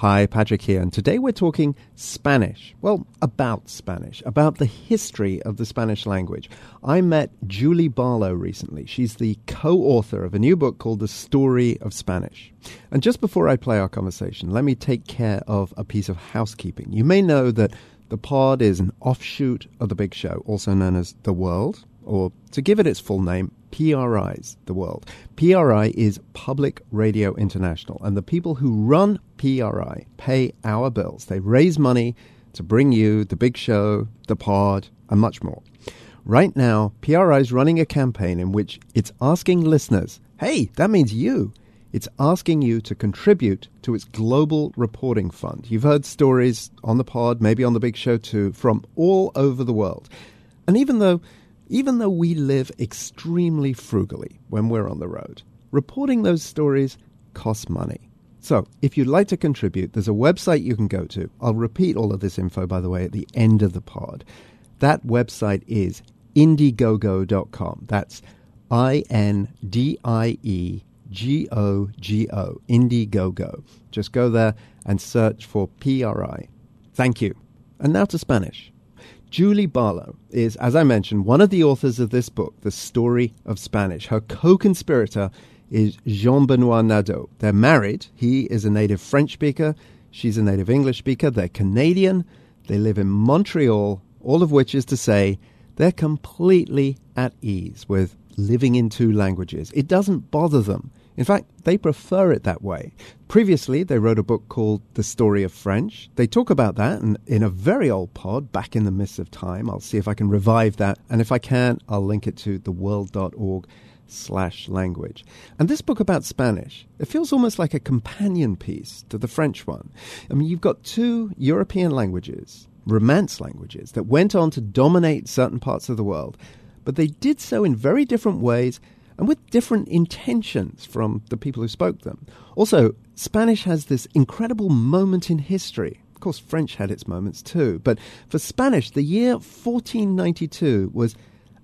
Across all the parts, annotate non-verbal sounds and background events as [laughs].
Hi, Patrick here, and today we're talking Spanish. Well, about Spanish, about the history of the Spanish language. I met Julie Barlow recently. She's the co author of a new book called The Story of Spanish. And just before I play our conversation, let me take care of a piece of housekeeping. You may know that the pod is an offshoot of The Big Show, also known as The World, or to give it its full name, PRI's the world. PRI is Public Radio International, and the people who run PRI pay our bills. They raise money to bring you the big show, the pod, and much more. Right now, PRI is running a campaign in which it's asking listeners, hey, that means you. It's asking you to contribute to its global reporting fund. You've heard stories on the pod, maybe on the big show too, from all over the world. And even though even though we live extremely frugally when we're on the road, reporting those stories costs money. So, if you'd like to contribute, there's a website you can go to. I'll repeat all of this info, by the way, at the end of the pod. That website is indiegogo.com. That's I N D I E G O G O, Indiegogo. Just go there and search for PRI. Thank you. And now to Spanish. Julie Barlow is, as I mentioned, one of the authors of this book, The Story of Spanish. Her co conspirator is Jean Benoit Nadeau. They're married. He is a native French speaker, she's a native English speaker. They're Canadian. They live in Montreal, all of which is to say they're completely at ease with living in two languages. It doesn't bother them. In fact, they prefer it that way. Previously, they wrote a book called The Story of French. They talk about that in, in a very old pod, back in the mists of time. I'll see if I can revive that. And if I can, I'll link it to theworld.org slash language. And this book about Spanish, it feels almost like a companion piece to the French one. I mean, you've got two European languages, Romance languages, that went on to dominate certain parts of the world, but they did so in very different ways and with different intentions from the people who spoke them. Also, Spanish has this incredible moment in history. Of course, French had its moments too, but for Spanish, the year 1492 was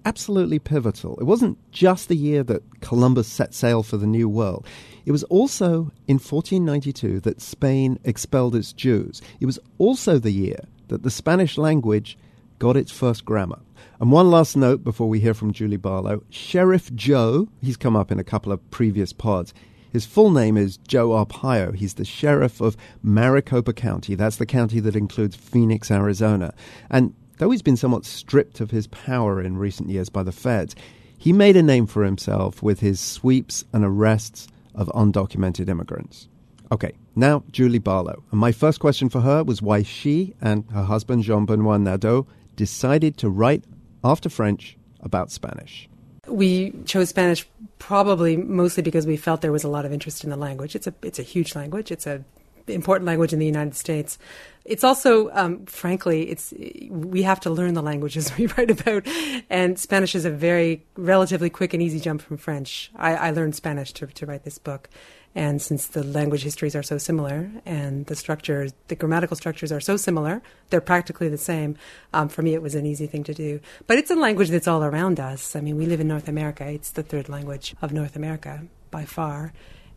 absolutely pivotal. It wasn't just the year that Columbus set sail for the New World. It was also in 1492 that Spain expelled its Jews. It was also the year that the Spanish language got its first grammar. And one last note before we hear from Julie Barlow Sheriff Joe, he's come up in a couple of previous pods. His full name is Joe Arpaio. He's the sheriff of Maricopa County. That's the county that includes Phoenix, Arizona. And though he's been somewhat stripped of his power in recent years by the feds, he made a name for himself with his sweeps and arrests of undocumented immigrants. Okay, now Julie Barlow. And my first question for her was why she and her husband, Jean Benoit Nadeau, decided to write after French about Spanish? We chose Spanish probably mostly because we felt there was a lot of interest in the language. It's a it's a huge language. It's a important language in the United States. It's also, um, frankly, it's we have to learn the languages [laughs] we write about, and Spanish is a very relatively quick and easy jump from French. I, I learned Spanish to to write this book, and since the language histories are so similar and the structures, the grammatical structures are so similar, they're practically the same. Um, for me, it was an easy thing to do. But it's a language that's all around us. I mean, we live in North America. It's the third language of North America by far.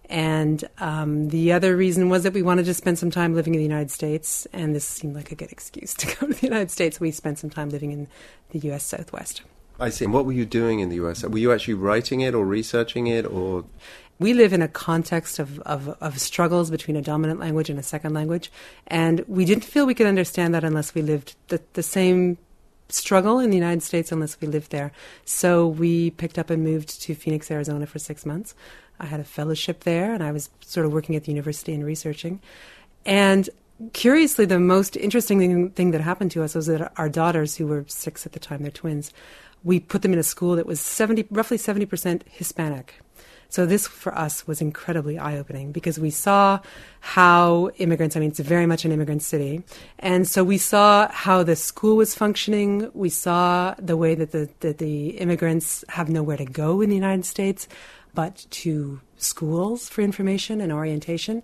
And um, the other reason was that we wanted to spend some time living in the United States, and this seemed like a good excuse [laughs] to go to the United States. We spent some time living in the U.S. Southwest. I see. And what were you doing in the U.S.? Were you actually writing it or researching it, or we live in a context of, of, of, struggles between a dominant language and a second language. And we didn't feel we could understand that unless we lived the, the same struggle in the United States, unless we lived there. So we picked up and moved to Phoenix, Arizona for six months. I had a fellowship there, and I was sort of working at the university and researching. And curiously, the most interesting thing, that happened to us was that our daughters, who were six at the time, they're twins, we put them in a school that was 70, roughly 70% Hispanic so this for us was incredibly eye opening because we saw how immigrants, I mean, it's very much an immigrant city. And so we saw how the school was functioning. We saw the way that the, that the immigrants have nowhere to go in the United States but to schools for information and orientation.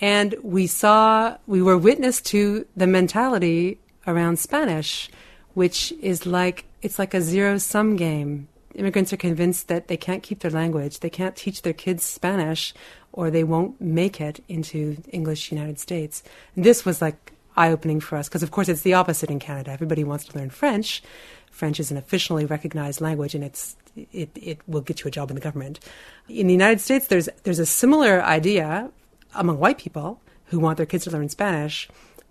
And we saw, we were witness to the mentality around Spanish, which is like, it's like a zero sum game immigrants are convinced that they can't keep their language, they can't teach their kids Spanish, or they won't make it into English United States. And this was like eye opening for us because, of course, it's the opposite in Canada. Everybody wants to learn French. French is an officially recognized language, and it's it, it will get you a job in the government. In the United States, there's there's a similar idea among white people who want their kids to learn Spanish,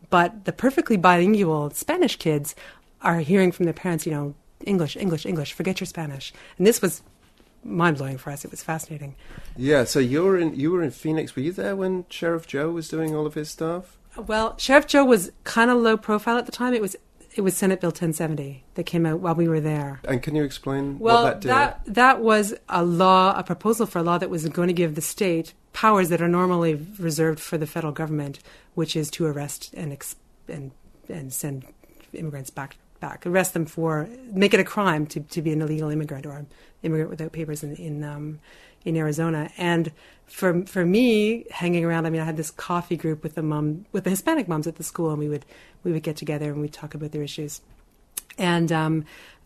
but the perfectly bilingual Spanish kids are hearing from their parents, you know, English, English, English. Forget your Spanish. And this was mind blowing for us. It was fascinating. Yeah. So you were in you were in Phoenix. Were you there when Sheriff Joe was doing all of his stuff? Well, Sheriff Joe was kind of low profile at the time. It was it was Senate Bill 1070 that came out while we were there. And can you explain well, what that did? That, that was a law, a proposal for a law that was going to give the state powers that are normally reserved for the federal government, which is to arrest and ex- and and send immigrants back back, arrest them for make it a crime to, to be an illegal immigrant or an immigrant without papers in in um, in Arizona. And for for me, hanging around, I mean, I had this coffee group with the mom with the Hispanic moms at the school, and we would we would get together and we'd talk about their issues. And um,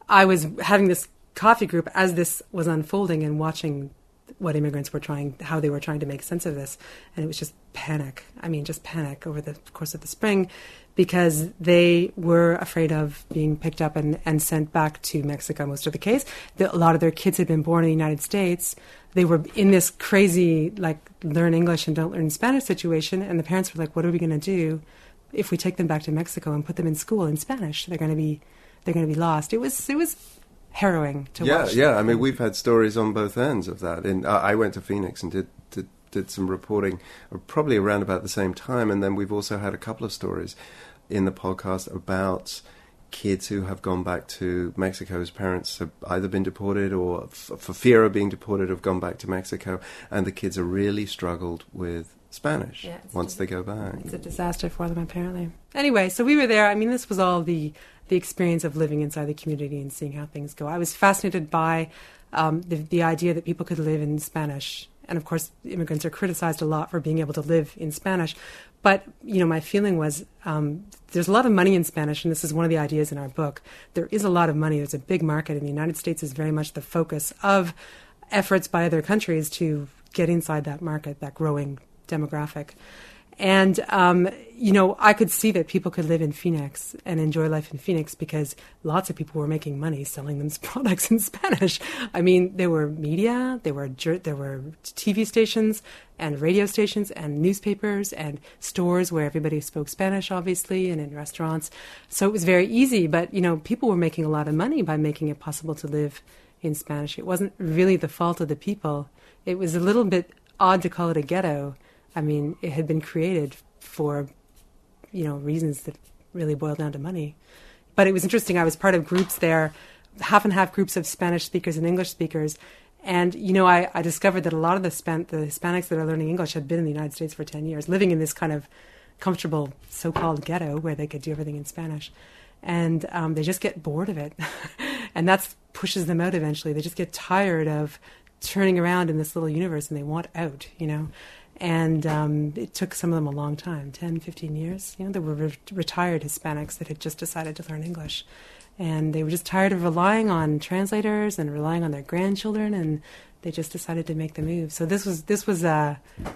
I was having this coffee group as this was unfolding and watching what immigrants were trying, how they were trying to make sense of this, and it was just panic. I mean, just panic over the course of the spring, because they were afraid of being picked up and, and sent back to Mexico. Most of the case, the, a lot of their kids had been born in the United States. They were in this crazy like learn English and don't learn Spanish situation, and the parents were like, "What are we going to do if we take them back to Mexico and put them in school in Spanish? They're going to be they're going to be lost." It was it was harrowing to yeah, watch. Yeah, yeah. I mean, we've had stories on both ends of that. In, uh, I went to Phoenix and did, did did some reporting, uh, probably around about the same time, and then we've also had a couple of stories in the podcast about kids who have gone back to Mexico whose parents have either been deported or f- for fear of being deported have gone back to Mexico, and the kids have really struggled with Spanish Yeah, once they go back. It's a disaster for them, apparently. Anyway, so we were there. I mean, this was all the the experience of living inside the community and seeing how things go. I was fascinated by um, the, the idea that people could live in Spanish. And of course, immigrants are criticized a lot for being able to live in Spanish. But, you know, my feeling was um, there's a lot of money in Spanish, and this is one of the ideas in our book. There is a lot of money. There's a big market, and the United States is very much the focus of efforts by other countries to get inside that market, that growing demographic. And, um, you know, I could see that people could live in Phoenix and enjoy life in Phoenix because lots of people were making money selling them [laughs] products in Spanish. I mean, there were media, there were, there were TV stations and radio stations and newspapers and stores where everybody spoke Spanish, obviously, and in restaurants. So it was very easy. But, you know, people were making a lot of money by making it possible to live in Spanish. It wasn't really the fault of the people. It was a little bit odd to call it a ghetto I mean, it had been created for, you know, reasons that really boiled down to money. But it was interesting. I was part of groups there, half and half groups of Spanish speakers and English speakers. And, you know, I, I discovered that a lot of the, Span- the Hispanics that are learning English had been in the United States for 10 years, living in this kind of comfortable so called ghetto where they could do everything in Spanish. And um, they just get bored of it. [laughs] and that pushes them out eventually. They just get tired of turning around in this little universe and they want out, you know. And um, it took some of them a long time 10, 15 years. You know, there were re- retired Hispanics that had just decided to learn English. And they were just tired of relying on translators and relying on their grandchildren, and they just decided to make the move. So this was this was uh,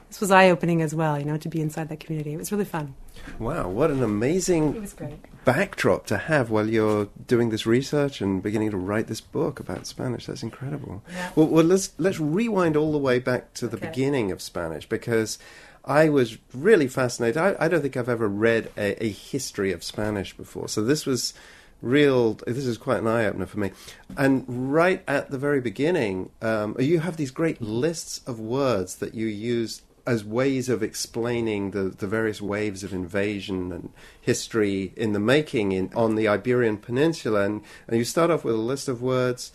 this was eye opening as well. You know, to be inside that community, it was really fun. Wow, what an amazing It was great. backdrop to have while you're doing this research and beginning to write this book about Spanish. That's incredible. Yeah. Well, well, let's let's rewind all the way back to the Okay. beginning of Spanish because I was really fascinated. I, I don't think I've ever read a, a history of Spanish before, so this was real. This is quite an eye opener for me. And right at the very beginning, um, you have these great lists of words that you use as ways of explaining the, the various waves of invasion and history in the making in, on the Iberian Peninsula. And, and you start off with a list of words.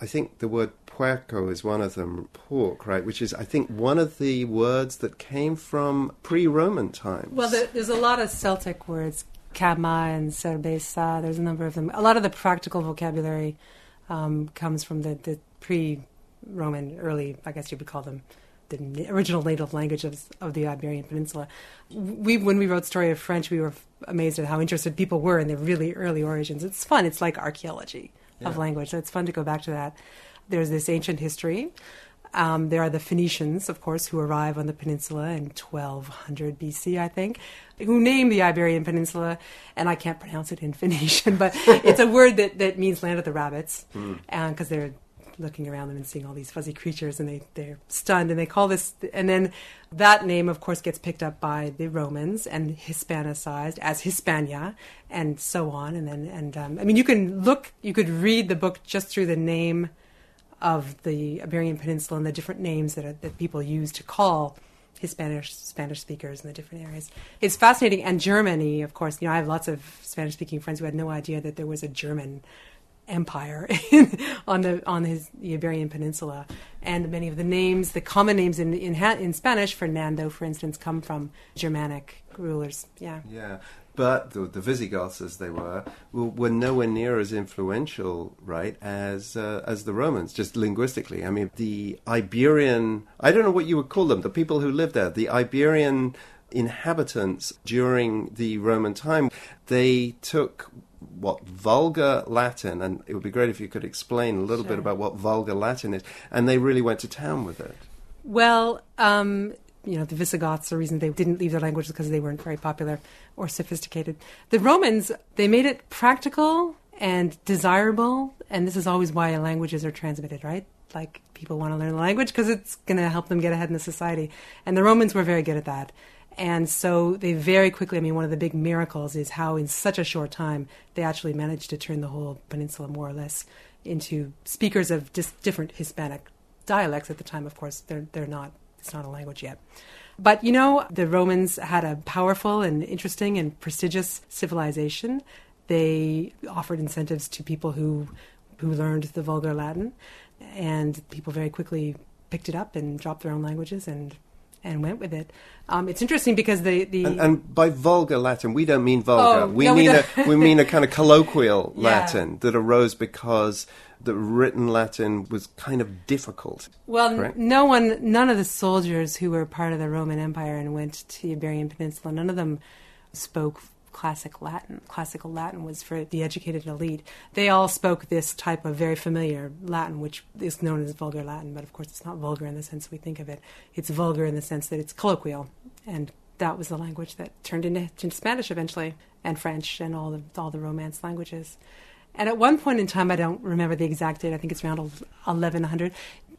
I think the word puerco is one of them, pork, right? Which is, I think, one of the words that came from pre Roman times. Well, there, there's a lot of Celtic words, cama and cerveza. There's a number of them. A lot of the practical vocabulary um, comes from the, the pre-Roman, early, I guess you would call them, the original native language of, of the Iberian Peninsula. We, when we wrote Story of French, we were amazed at how interested people were in the really early origins. It's fun. It's like archaeology of language, so it's fun to go back to that. there's this ancient history. Um, there are the Phoenicians, of course, who arrive on the peninsula in 1200 BC, I think, who name the Iberian Peninsula, and I can't pronounce it in [laughs] Phoenician, but it's a word that, that means land of the rabbits, because they're looking around them and seeing all these fuzzy creatures, and they, they're stunned, and they call this, and then that name, of course, gets picked up by the Romans and Hispanicized as Hispania, and so on, and then, and um, I mean, you can look, you could read the book just through the name of the Iberian Peninsula and the different names that, that people use to call Hispanic Spanish speakers in the different areas. It's fascinating, and Germany, of course. You know, I have lots of Spanish speaking friends who had no idea that there was a German empire [laughs] on the on his the Iberian Peninsula, and many of the names, the common names in in, in Spanish, Fernando, for instance, come from Germanic rulers. Yeah. Yeah. But the, the Visigoths, as they were, were, nowhere near as influential, right, as uh, as the Romans, just linguistically. I mean, the Iberian, I don't know what you would call them, the people who lived there, the Iberian inhabitants during the Roman time, they took what vulgar Latin, and it would be great if you could explain a little Sure. bit about what vulgar Latin is, and they really went to town with it. Well, um, you know, the Visigoths, the reason they didn't leave their language is because they weren't very popular or sophisticated. The Romans, they made it practical and desirable, and this is always why languages are transmitted, right? Like people want to learn the language because it's going to help them get ahead in the society. And the Romans were very good at that. And so they very quickly, I mean, one of the big miracles is how in such a short time they actually managed to turn the whole peninsula more or less into speakers of just different Hispanic dialects at the time, of course. They're, they're not, it's not a language yet. But you know, the Romans had a powerful and interesting and prestigious civilization. They offered incentives to people who, who learned the vulgar Latin, and people very quickly picked it up and dropped their own languages and, and went with it. Um, it's interesting because the, the And, and by vulgar Latin, we don't mean vulgar. Oh, we no, mean don't. a, we mean a kind of colloquial [laughs] Yeah. Latin that arose because the written Latin was kind of difficult. Well, Correct? no one, none of the soldiers who were part of the Roman Empire and went to the Iberian Peninsula, none of them spoke classic Latin. Classical Latin was for the educated elite. They all spoke this type of very familiar Latin, which is known as vulgar Latin, but of course it's not vulgar in the sense we think of it. It's vulgar in the sense that it's colloquial, and that was the language that turned into, into Spanish eventually, and French, and all the all the Romance languages. And at one point in time, I don't remember the exact date. I think it's around 1100.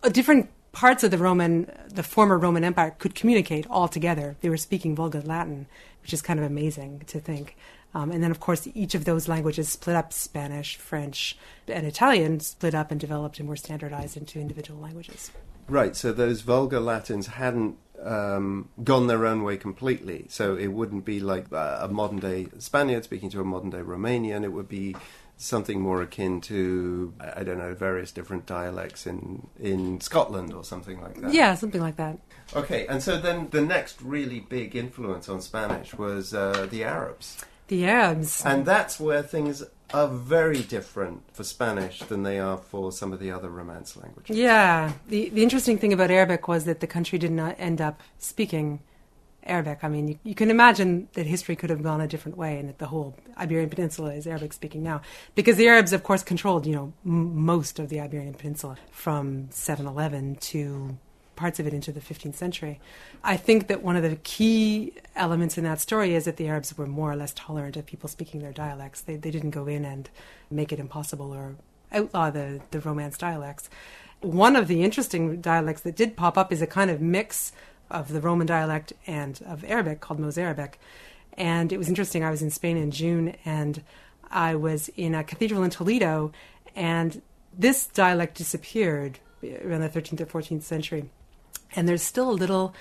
uh, Different parts of the Roman, the former Roman Empire, could communicate all together. They were speaking Vulgar Latin, which is kind of amazing to think. Um, and then, of course, each of those languages split up Spanish, French, and Italian split up and developed and were standardized into individual languages. Right, so those vulgar Latins hadn't um, gone their own way completely. So it wouldn't be like uh, a modern day Spaniard speaking to a modern day Romanian. It would be something more akin to, I don't know, various different dialects in, in Scotland or something like that. Yeah, something like that. Okay, and so then the next really big influence on Spanish was uh, the Arabs. The Arabs. And that's where things are very different for Spanish than they are for some of the other Romance languages. Yeah. The, the interesting thing about Arabic was that the country did not end up speaking Arabic. I mean, you, you can imagine that history could have gone a different way and that the whole Iberian Peninsula is Arabic speaking now. Because the Arabs, of course, controlled, you know, m- most of the Iberian Peninsula from 711 to parts of it into the 15th century. I think that one of the key elements in that story is that the Arabs were more or less tolerant of people speaking their dialects. They, they didn't go in and make it impossible or outlaw the, the Romance dialects. One of the interesting dialects that did pop up is a kind of mix of the Roman dialect and of Arabic called Mozarabic. And it was interesting. I was in Spain in June and I was in a cathedral in Toledo, and this dialect disappeared around the 13th or 14th century. And there's still a little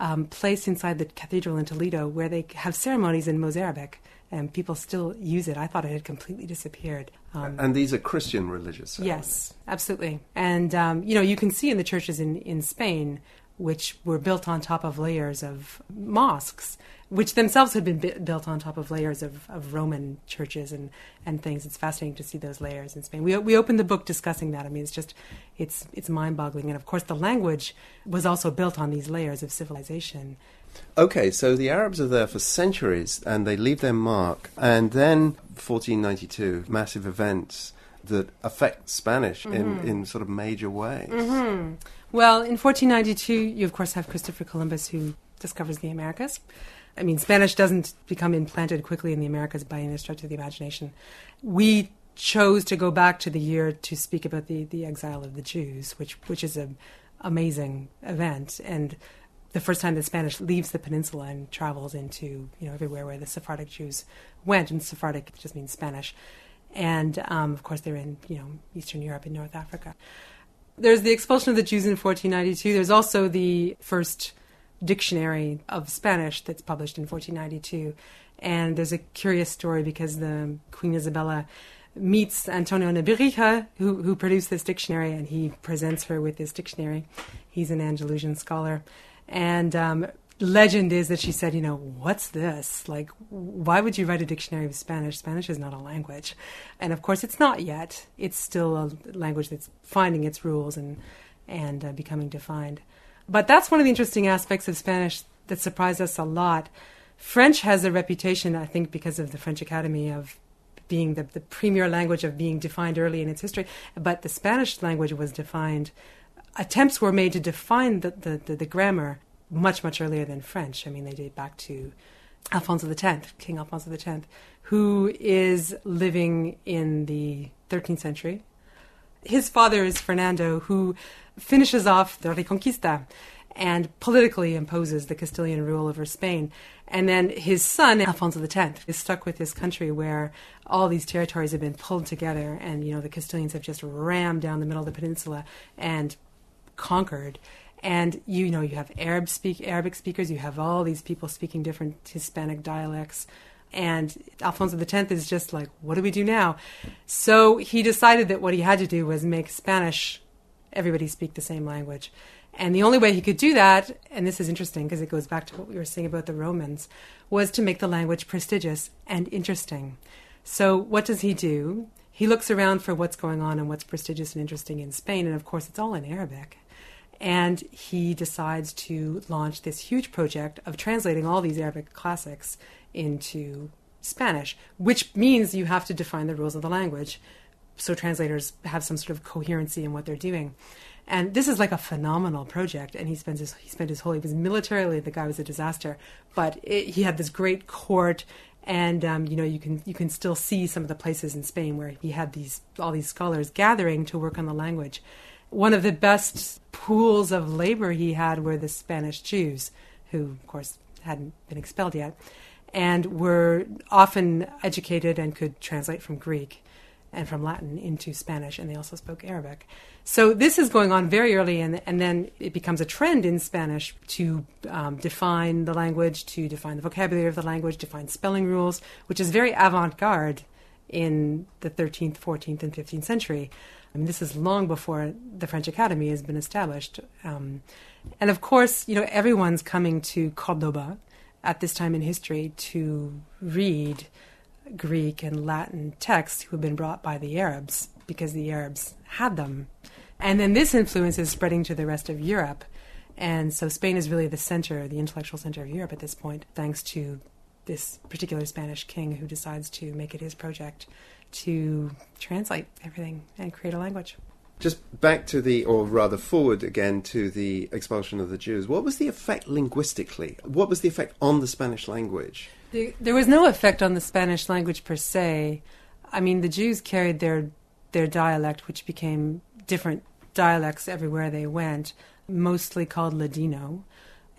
um, place inside the cathedral in Toledo where they have ceremonies in Mozarabic, and people still use it. I thought it had completely disappeared. Um, And these are Christian religious ceremonies. Yes, absolutely. And um, you know, you can see in the churches in in Spain, which were built on top of layers of mosques, which themselves had been bu- built on top of layers of, of Roman churches and, and things. It's fascinating to see those layers in Spain. We we opened the book discussing that. I mean, it's just it's it's mind boggling. And of course, the language was also built on these layers of civilization. Okay, so the Arabs are there for centuries and they leave their mark. And then 1492, massive events. that affect Spanish Mm-hmm. in, in sort of major ways. Well, in 1492, you of course have Christopher Columbus who discovers the Americas. I mean, Spanish doesn't become implanted quickly in the Americas by any stretch of the imagination. We chose to go back to the year to speak about the, the exile of the Jews, which which is an amazing event and the first time that Spanish leaves the peninsula and travels into you know everywhere where the Sephardic Jews went, and Sephardic just means Spanish, and um, of course they're in you know Eastern Europe and North Africa. There's the expulsion of the Jews in 1492. There's also the first dictionary of Spanish that's published in 1492. And there's a curious story because the Queen Isabella meets Antonio Nebrija, who, who produced this dictionary, and he presents her with this dictionary. He's an Andalusian scholar. And um, legend is that she said, you know, what's this? Like, why would you write a dictionary of Spanish? Spanish is not a language. And of course, it's not yet. It's still a language that's finding its rules and, and uh, becoming defined. But that's one of the interesting aspects of Spanish that surprised us a lot. French has a reputation, I think, because of the French Academy of being the, the premier language of being defined early in its history. But the Spanish language was defined. Attempts were made to define the, the, the, the grammar much, much earlier than French. I mean, they date back to Alfonso X, King Alfonso X, who is living in the 13th century. His father is Fernando, who finishes off the Reconquista and politically imposes the Castilian rule over Spain. And then his son, Alfonso X, is stuck with this country where all these territories have been pulled together, and you know the Castilians have just rammed down the middle of the peninsula and conquered. And you know you have Arab speak Arabic speakers, you have all these people speaking different Hispanic dialects. And Alfonso X is just like, what do we do now? So he decided that what he had to do was make Spanish everybody speak the same language. And the only way he could do that, and this is interesting because it goes back to what we were saying about the Romans, was to make the language prestigious and interesting. So what does he do? He looks around for what's going on and what's prestigious and interesting in Spain, and of course it's all in Arabic. And he decides to launch this huge project of translating all these Arabic classics into Spanish, which means you have to define the rules of the language so translators have some sort of coherency in what they're doing. And this is like a phenomenal project. And he spends his he spent his whole he was militarily the guy was a disaster, but it, he had this great court. And um, you know you can you can still see some of the places in Spain where he had these all these scholars gathering to work on the language. One of the best pools of labor he had were the Spanish Jews, who of course hadn't been expelled yet, and were often educated and could translate from Greek and from Latin into Spanish, and they also spoke Arabic. So this is going on very early, and, and then it becomes a trend in Spanish to um, define the language, to define the vocabulary of the language, define spelling rules, which is very avant garde in the 13th, 14th, and 15th century. I mean, this is long before the French Academy has been established. Um, and of course, you know, everyone's coming to Cordoba at this time in history to read Greek and Latin texts who have been brought by the Arabs because the Arabs had them. And then this influence is spreading to the rest of Europe. And so Spain is really the center, the intellectual center of Europe at this point, thanks to this particular Spanish king who decides to make it his project to translate everything and create a language. Just back to the, or rather forward again to the expulsion of the Jews. What was the effect linguistically? What was the effect on the Spanish language? There was no effect on the Spanish language per se. I mean, the Jews carried their their dialect, which became different dialects everywhere they went, mostly called Ladino,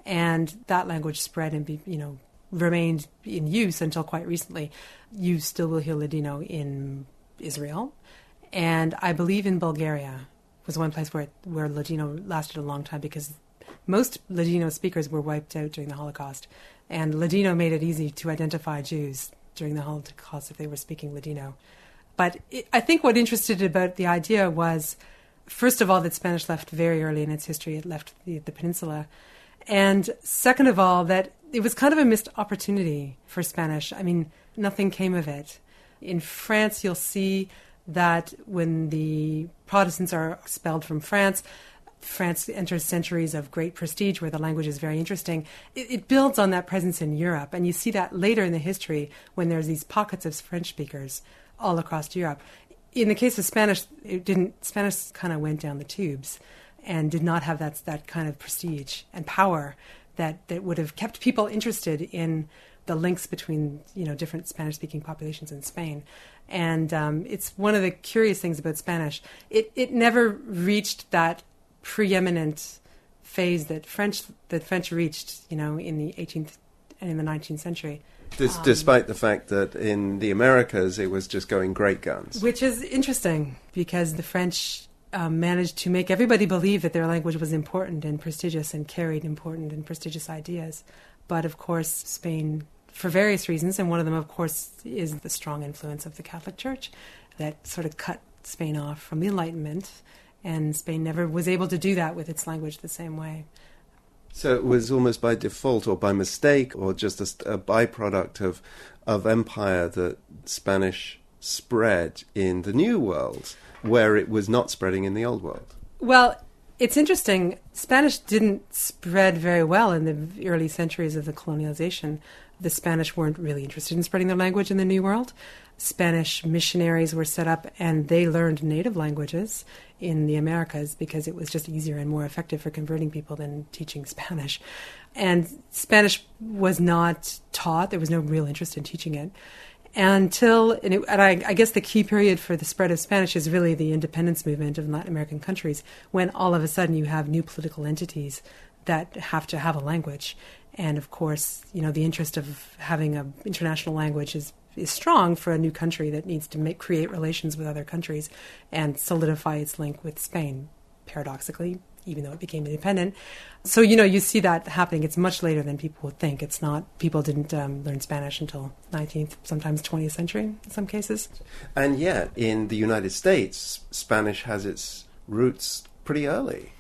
and that language spread and be, you know remained in use until quite recently. You still will hear Ladino in Israel, and I believe in Bulgaria was one place where where Ladino lasted a long time because most Ladino speakers were wiped out during the Holocaust, and Ladino made it easy to identify Jews during the Holocaust if they were speaking Ladino. But it, I think what interested about the idea was, first of all, that Spanish left very early in its history. It left the, the peninsula. And second of all, that it was kind of a missed opportunity for Spanish. I mean, nothing came of it. In France, you'll see that when the Protestants are expelled from France, France enters centuries of great prestige where the language is very interesting. It, it, builds on that presence in Europe. And you see that later in the history when there's these pockets of French speakers all across Europe. in the case of Spanish, it didn't. Spanish kind of went down the tubes, and did not have that that kind of prestige and power that that would have kept people interested in the links between you know different Spanish speaking populations in Spain. And um, it's one of the curious things about Spanish. It it never reached that preeminent phase that French that French reached, you know, in the 18th and in the 19th century. Um, despite the fact that in the Americas it was just going great guns. Which is interesting because the French um, managed to make everybody believe that their language was important and prestigious and carried important and prestigious ideas. But of course, Spain, for various reasons, and one of them, of course, is the strong influence of the Catholic Church that sort of cut Spain off from the Enlightenment. And Spain never was able to do that with its language the same way. So it was almost by default or by mistake or just a, a byproduct of, of empire that Spanish spread in the New World, where it was not spreading in the Old World. Well, it's interesting. Spanish didn't spread very well in the early centuries of the colonialization. The Spanish weren't really interested in spreading their language in the New World. Spanish missionaries were set up and they learned native languages in the Americas because it was just easier and more effective for converting people than teaching Spanish. And Spanish was not taught, there was no real interest in teaching it until, and, it, and I, I, guess the key period for the spread of Spanish is really the independence movement of Latin American countries, when all of a sudden you have new political entities that have to have a language. And of course, you know, the interest of having an international language is is strong for a new country that needs to make create relations with other countries and solidify its link with Spain. Paradoxically, even though it became independent, so you know you see that happening. It's much later than people would think. It's not people didn't um, learn Spanish until 19th, sometimes 20th century in some cases. And yet, in the United States, Spanish has its roots pretty early.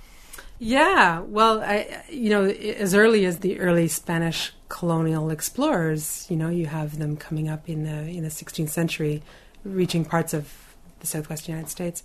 Yeah, well, I, you know, as early as the early Spanish colonial explorers, you know, you have them coming up in the in the 16th century, reaching parts of the southwest United States.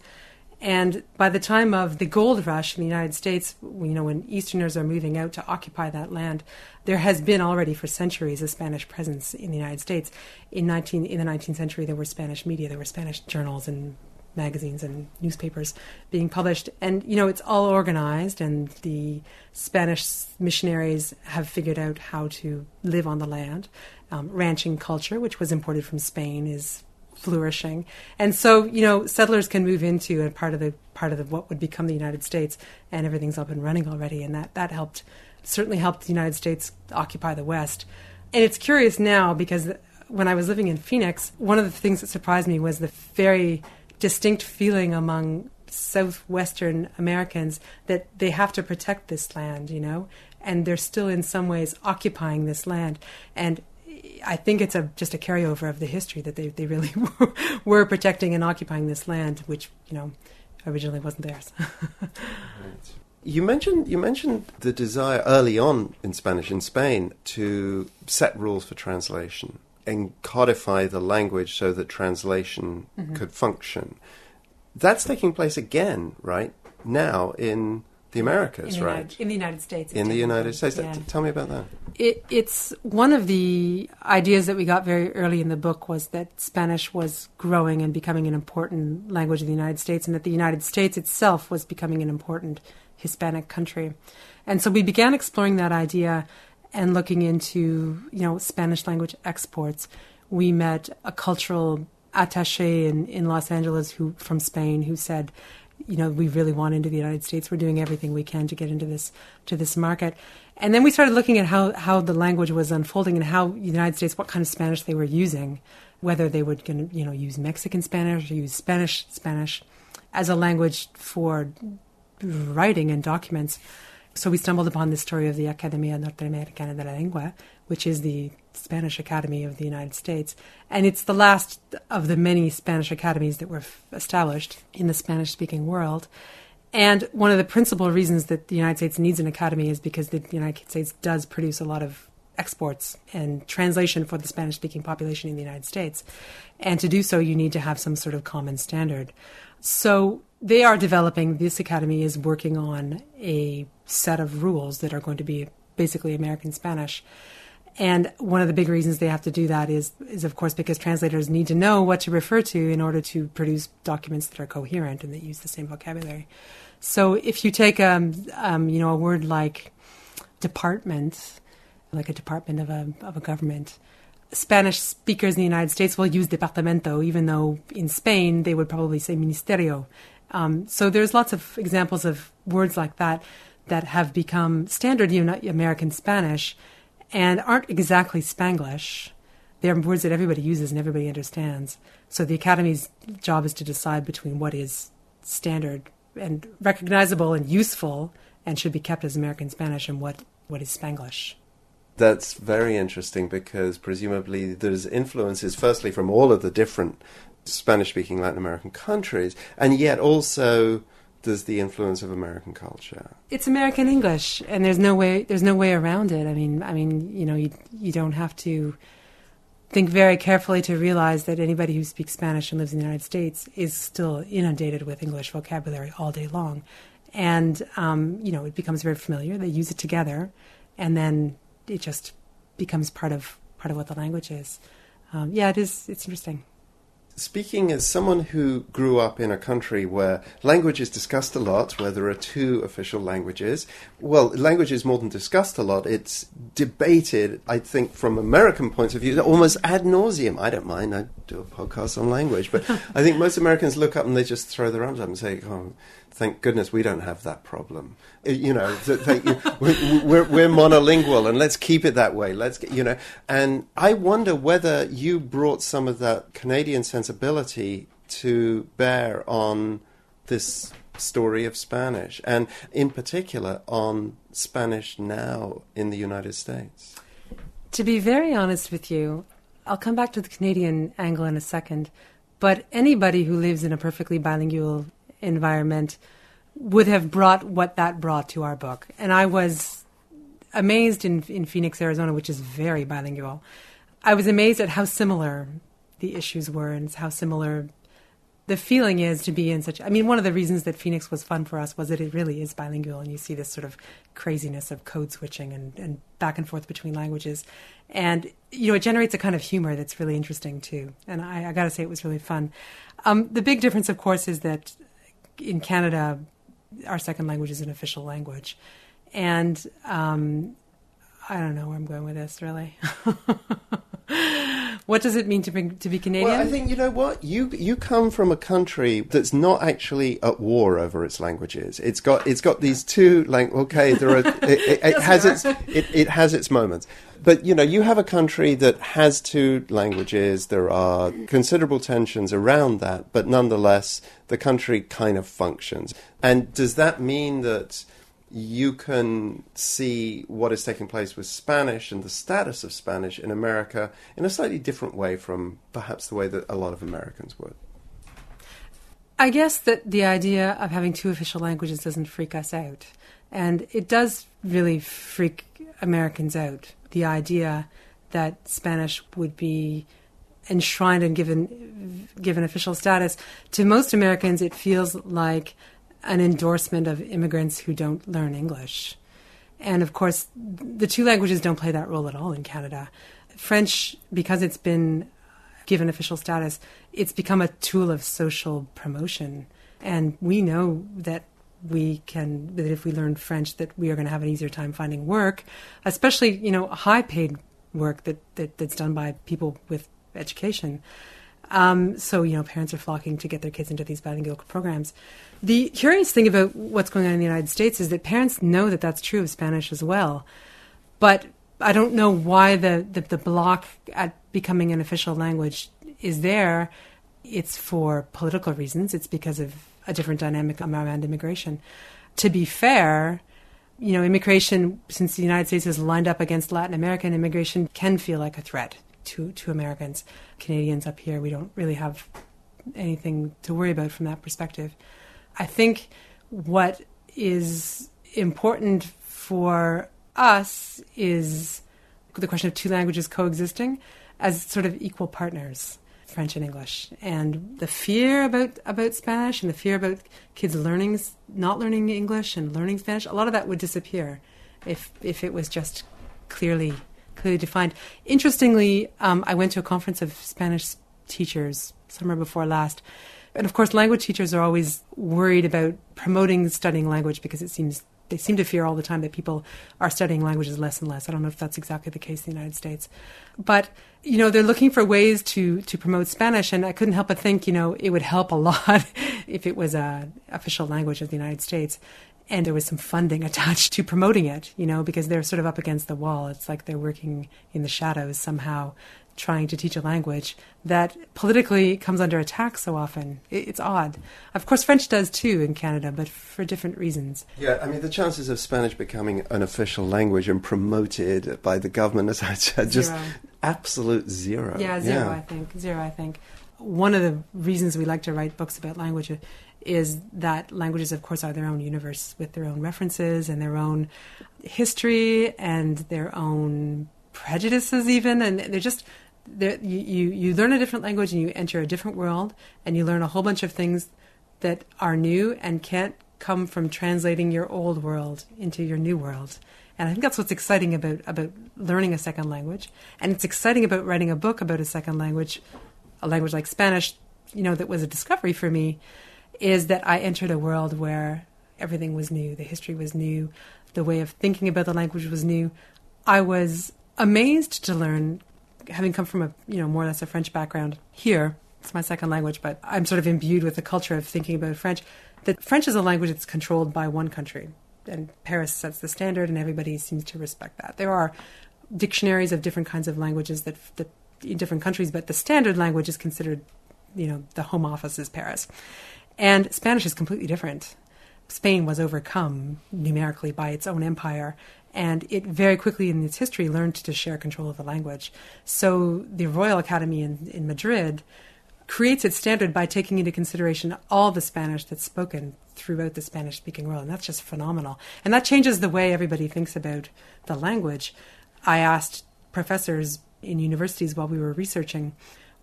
And by the time of the gold rush in the United States, you know, when Easterners are moving out to occupy that land, there has been already for centuries a Spanish presence in the United States. In 19 in the 19th century, there were Spanish media, there were Spanish journals and magazines and newspapers being published. And, you know, it's all organized, and the Spanish missionaries have figured out how to live on the land. Um, ranching culture, which was imported from Spain, is flourishing. And so, you know, settlers can move into a part of the part of the, what would become the United States, and everything's up and running already. And that, that helped, certainly helped the United States occupy the West. And it's curious now because when I was living in Phoenix, one of the things that surprised me was the very distinct feeling among southwestern Americans that they have to protect this land, you know, and they're still in some ways occupying this land. And I think it's a just a carryover of the history that they, they really [laughs] were, were protecting and occupying this land, which, you know, originally wasn't theirs. right. [laughs] You mentioned you mentioned the desire early on in Spanish in Spain to set rules for translation and codify the language so that translation mm-hmm. could function. That's taking place again, right now in the Americas, in the right? United, in the United States. In the United States. Yeah. Tell me about that. It, it's one of the ideas that we got very early in the book was that Spanish was growing and becoming an important language in the United States, and that the United States itself was becoming an important Hispanic country. And so we began exploring that idea and looking into you know Spanish language exports. We met a cultural attaché in, in Los Angeles who from Spain who said, you know, we really want into the United States. We're doing everything we can to get into this to this market. And then we started looking at how, how the language was unfolding and how the United States, what kind of Spanish they were using, whether they would you know use Mexican Spanish or use Spanish Spanish as a language for writing and documents. So we stumbled upon the story of the Academia Norteamericana de la Lengua, which is the Spanish Academy of the United States. And it's the last of the many Spanish academies that were f- established in the Spanish speaking world. And one of the principal reasons that the United States needs an academy is because the United States does produce a lot of exports and translation for the Spanish speaking population in the United States. And to do so, you need to have some sort of common standard. So they are developing, this academy is working on a set of rules that are going to be basically American Spanish. And one of the big reasons they have to do that is, is of course, because translators need to know what to refer to in order to produce documents that are coherent and that use the same vocabulary. So if you take, um, um, you know, a word like department, like a department of a of a government, Spanish speakers in the United States will use departamento, even though in Spain they would probably say ministerio. Um, so there's lots of examples of words like that that have become standard American Spanish and aren't exactly Spanglish. They're words that everybody uses and everybody understands. So the Academy's job is to decide between what is standard and recognizable and useful and should be kept as American Spanish and what, what is Spanglish. That's very interesting because presumably there's influences, firstly, from all of the different Spanish speaking Latin American countries, and yet also there's the influence of American culture. It's American English, and there's no way there's no way around it. I mean, I mean, you know, you you don't have to think very carefully to realize that anybody who speaks Spanish and lives in the United States is still inundated with English vocabulary all day long, and um, you know, it becomes very familiar. They use it together, and then it just becomes part of part of what the language is. Um, yeah, it is. It's interesting. Speaking as someone who grew up in a country where language is discussed a lot, where there are two official languages, well, language is more than discussed a lot. It's debated, I think, from American points of view, almost ad nauseum. I don't mind. I do a podcast on language, but [laughs] I think most Americans look up and they just throw their arms up and say, oh, thank goodness we don't have that problem. Uh, you know, [laughs] we're, we're, monolingual and let's keep it that way. Let's, get, you know, and I wonder whether you brought some of that Canadian sensibility to bear on this story of Spanish, and in particular on Spanish now in the United States. To be very honest with you, I'll come back to the Canadian angle in a second. But anybody who lives in a perfectly bilingual environment would have brought what that brought to our book. And I was amazed in, in Phoenix, Arizona, which is very bilingual. I was amazed at how similar the issues were and how similar the feeling is to be in such. I mean, one of the reasons that Phoenix was fun for us was that it really is bilingual, and you see this sort of craziness of code switching and, and back and forth between languages, and you know, it generates a kind of humor that's really interesting too. And I, I got to say, it was really fun. Um, the big difference, of course, is that in Canada, our second language is an official language. And um, I don't know where I'm going with this, really. [laughs] what does it mean to be, to be Canadian? Well, I think you know what you you come from a country that's not actually at war over its languages. It's got it's got these two like okay, there are [laughs] it, it, it has its it, it has its moments, but you know you have a country that has two languages. There are considerable tensions around that, but nonetheless, the country kind of functions. And does that mean that? You can see what is taking place with Spanish and the status of Spanish in America in a slightly different way from perhaps the way that a lot of Americans would. I guess that the idea of having two official languages doesn't freak us out. And it does really freak Americans out. The idea that Spanish would be enshrined and given given official status. To most Americans, it feels like an endorsement of immigrants who don't learn English. And of course, the two languages don't play that role at all in Canada. French, because it's been given official status, it's become a tool of social promotion. And we know that we can, that if we learn French, that we are going to have an easier time finding work, especially, you know, high paid work that, that, that's done by people with education. Um, so, you know, parents are flocking to get their kids into these bilingual programs. The curious thing about what's going on in the United States is that parents know that that's true of Spanish as well. But I don't know why the, the, the block at becoming an official language is there. It's for political reasons, it's because of a different dynamic around immigration. To be fair, you know, immigration, since the United States is lined up against Latin American immigration, can feel like a threat to, to Americans. Canadians up here, we don't really have anything to worry about from that perspective. I think what is important for us is the question of two languages coexisting as sort of equal partners. French and English, and the fear about about Spanish and the fear about kids learning not learning English and learning Spanish, a lot of that would disappear if if it was just clearly clearly defined. Interestingly, um, I went to a conference of Spanish teachers summer before last. And of course, language teachers are always worried about promoting studying language because it seems they seem to fear all the time that people are studying languages less and less. I don't know if that's exactly the case in the United States, but you know they're looking for ways to to promote Spanish, and I couldn't help but think you know it would help a lot [laughs] if it was a official language of the United States, and there was some funding [laughs] attached to promoting it. You know because they're sort of up against the wall. It's like they're working in the shadows somehow trying to teach a language that politically comes under attack so often. It's odd. Of course, French does too in Canada, but for different reasons. Yeah, I mean, the chances of Spanish becoming an official language and promoted by the government, [laughs] as I said, just Zero. absolute zero. Yeah, zero, I think. Zero, I think. One of the reasons we like to write books about language is that languages, of course, are their own universe with their own references and their own history and their own prejudices, even. And they're just, they're, you, you, learn a different language and you enter a different world and you learn a whole bunch of things that are new and can't come from translating your old world into your new world. And I think that's what's exciting about, about learning a second language. And it's exciting about writing a book about a second language, a language like Spanish, you know, that was a discovery for me, is that I entered a world where everything was new. The history was new. The way of thinking about the language was new. I was amazed to learn, having come from a, you know, more or less a French background here. It's my second language, but I'm sort of imbued with the culture of thinking about French. That French is a language that's controlled by one country, and Paris sets the standard, and everybody seems to respect that. There are dictionaries of different kinds of languages that, that in different countries, but the standard language is considered, you know, the home office is Paris, and Spanish is completely different. Spain was overcome numerically by its own empire, and it very quickly in its history learned to share control of the language. So the Royal Academy in, in Madrid creates its standard by taking into consideration all the Spanish that's spoken throughout the Spanish speaking world. And that's just phenomenal. And that changes the way everybody thinks about the language. I asked professors in universities while we were researching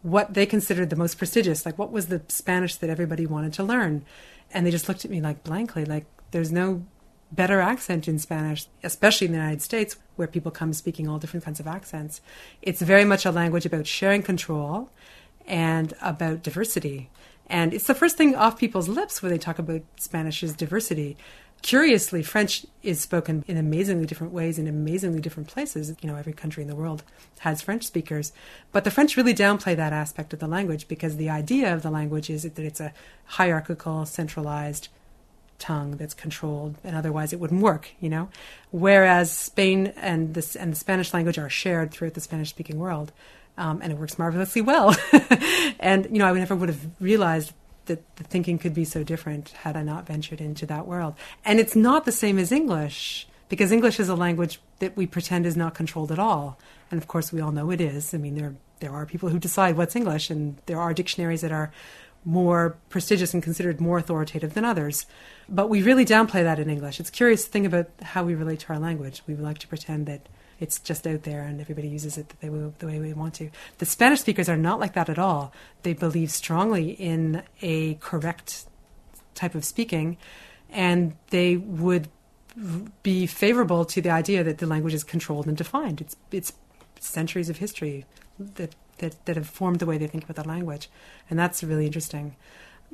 what they considered the most prestigious, like what was the Spanish that everybody wanted to learn. And they just looked at me like blankly, like there's no better accent in Spanish, especially in the United States, where people come speaking all different kinds of accents. It's very much a language about sharing control and about diversity. And it's the first thing off people's lips when they talk about Spanish is diversity. Curiously, French is spoken in amazingly different ways in amazingly different places. You know, every country in the world has French speakers. But the French really downplay that aspect of the language because the idea of the language is that it's a hierarchical, centralized tongue that's controlled, and otherwise it wouldn't work, you know. Whereas Spain and the, and the Spanish language are shared throughout the Spanish speaking world, um, and it works marvelously well. [laughs] and, you know, I never would have realized that the thinking could be so different had I not ventured into that world. And it's not the same as English, because English is a language that we pretend is not controlled at all. And of course, we all know it is. I mean, there, there are people who decide what's English, and there are dictionaries that are more prestigious and considered more authoritative than others. But we really downplay that in English. It's a curious thing about how we relate to our language. We like to pretend that it's just out there and everybody uses it the way, the way we want to. The Spanish speakers are not like that at all. They believe strongly in a correct type of speaking, and they would be favorable to the idea that the language is controlled and defined. It's it's centuries of history that that, that have formed the way they think about the language, and that's really interesting.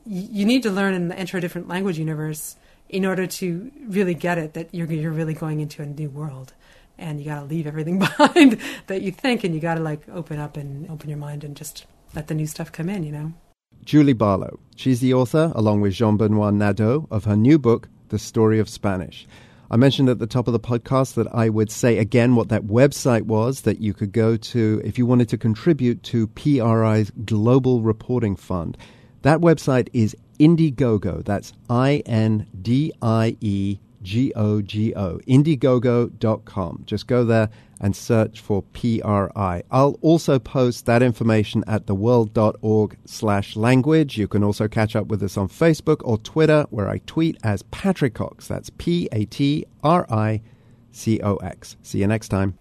You need to learn and enter a different language universe in order to really get it that you're you're really going into a new world, and you got to leave everything [laughs] behind that you think, and you got to like open up and open your mind and just let the new stuff come in. You know. Julie Barlow. She's the author, along with Jean Benoit Nadeau, of her new book, The Story of Spanish. I mentioned at the top of the podcast that I would say again what that website was that you could go to if you wanted to contribute to PRI's Global Reporting Fund. That website is Indiegogo. That's I N D I E G O G O. Indiegogo.com. Just go there and search for PRI. I'll also post that information at theworld.org slash language. You can also catch up with us on Facebook or Twitter, where I tweet as Patrick Cox. That's P A T R I C O X. See you next time.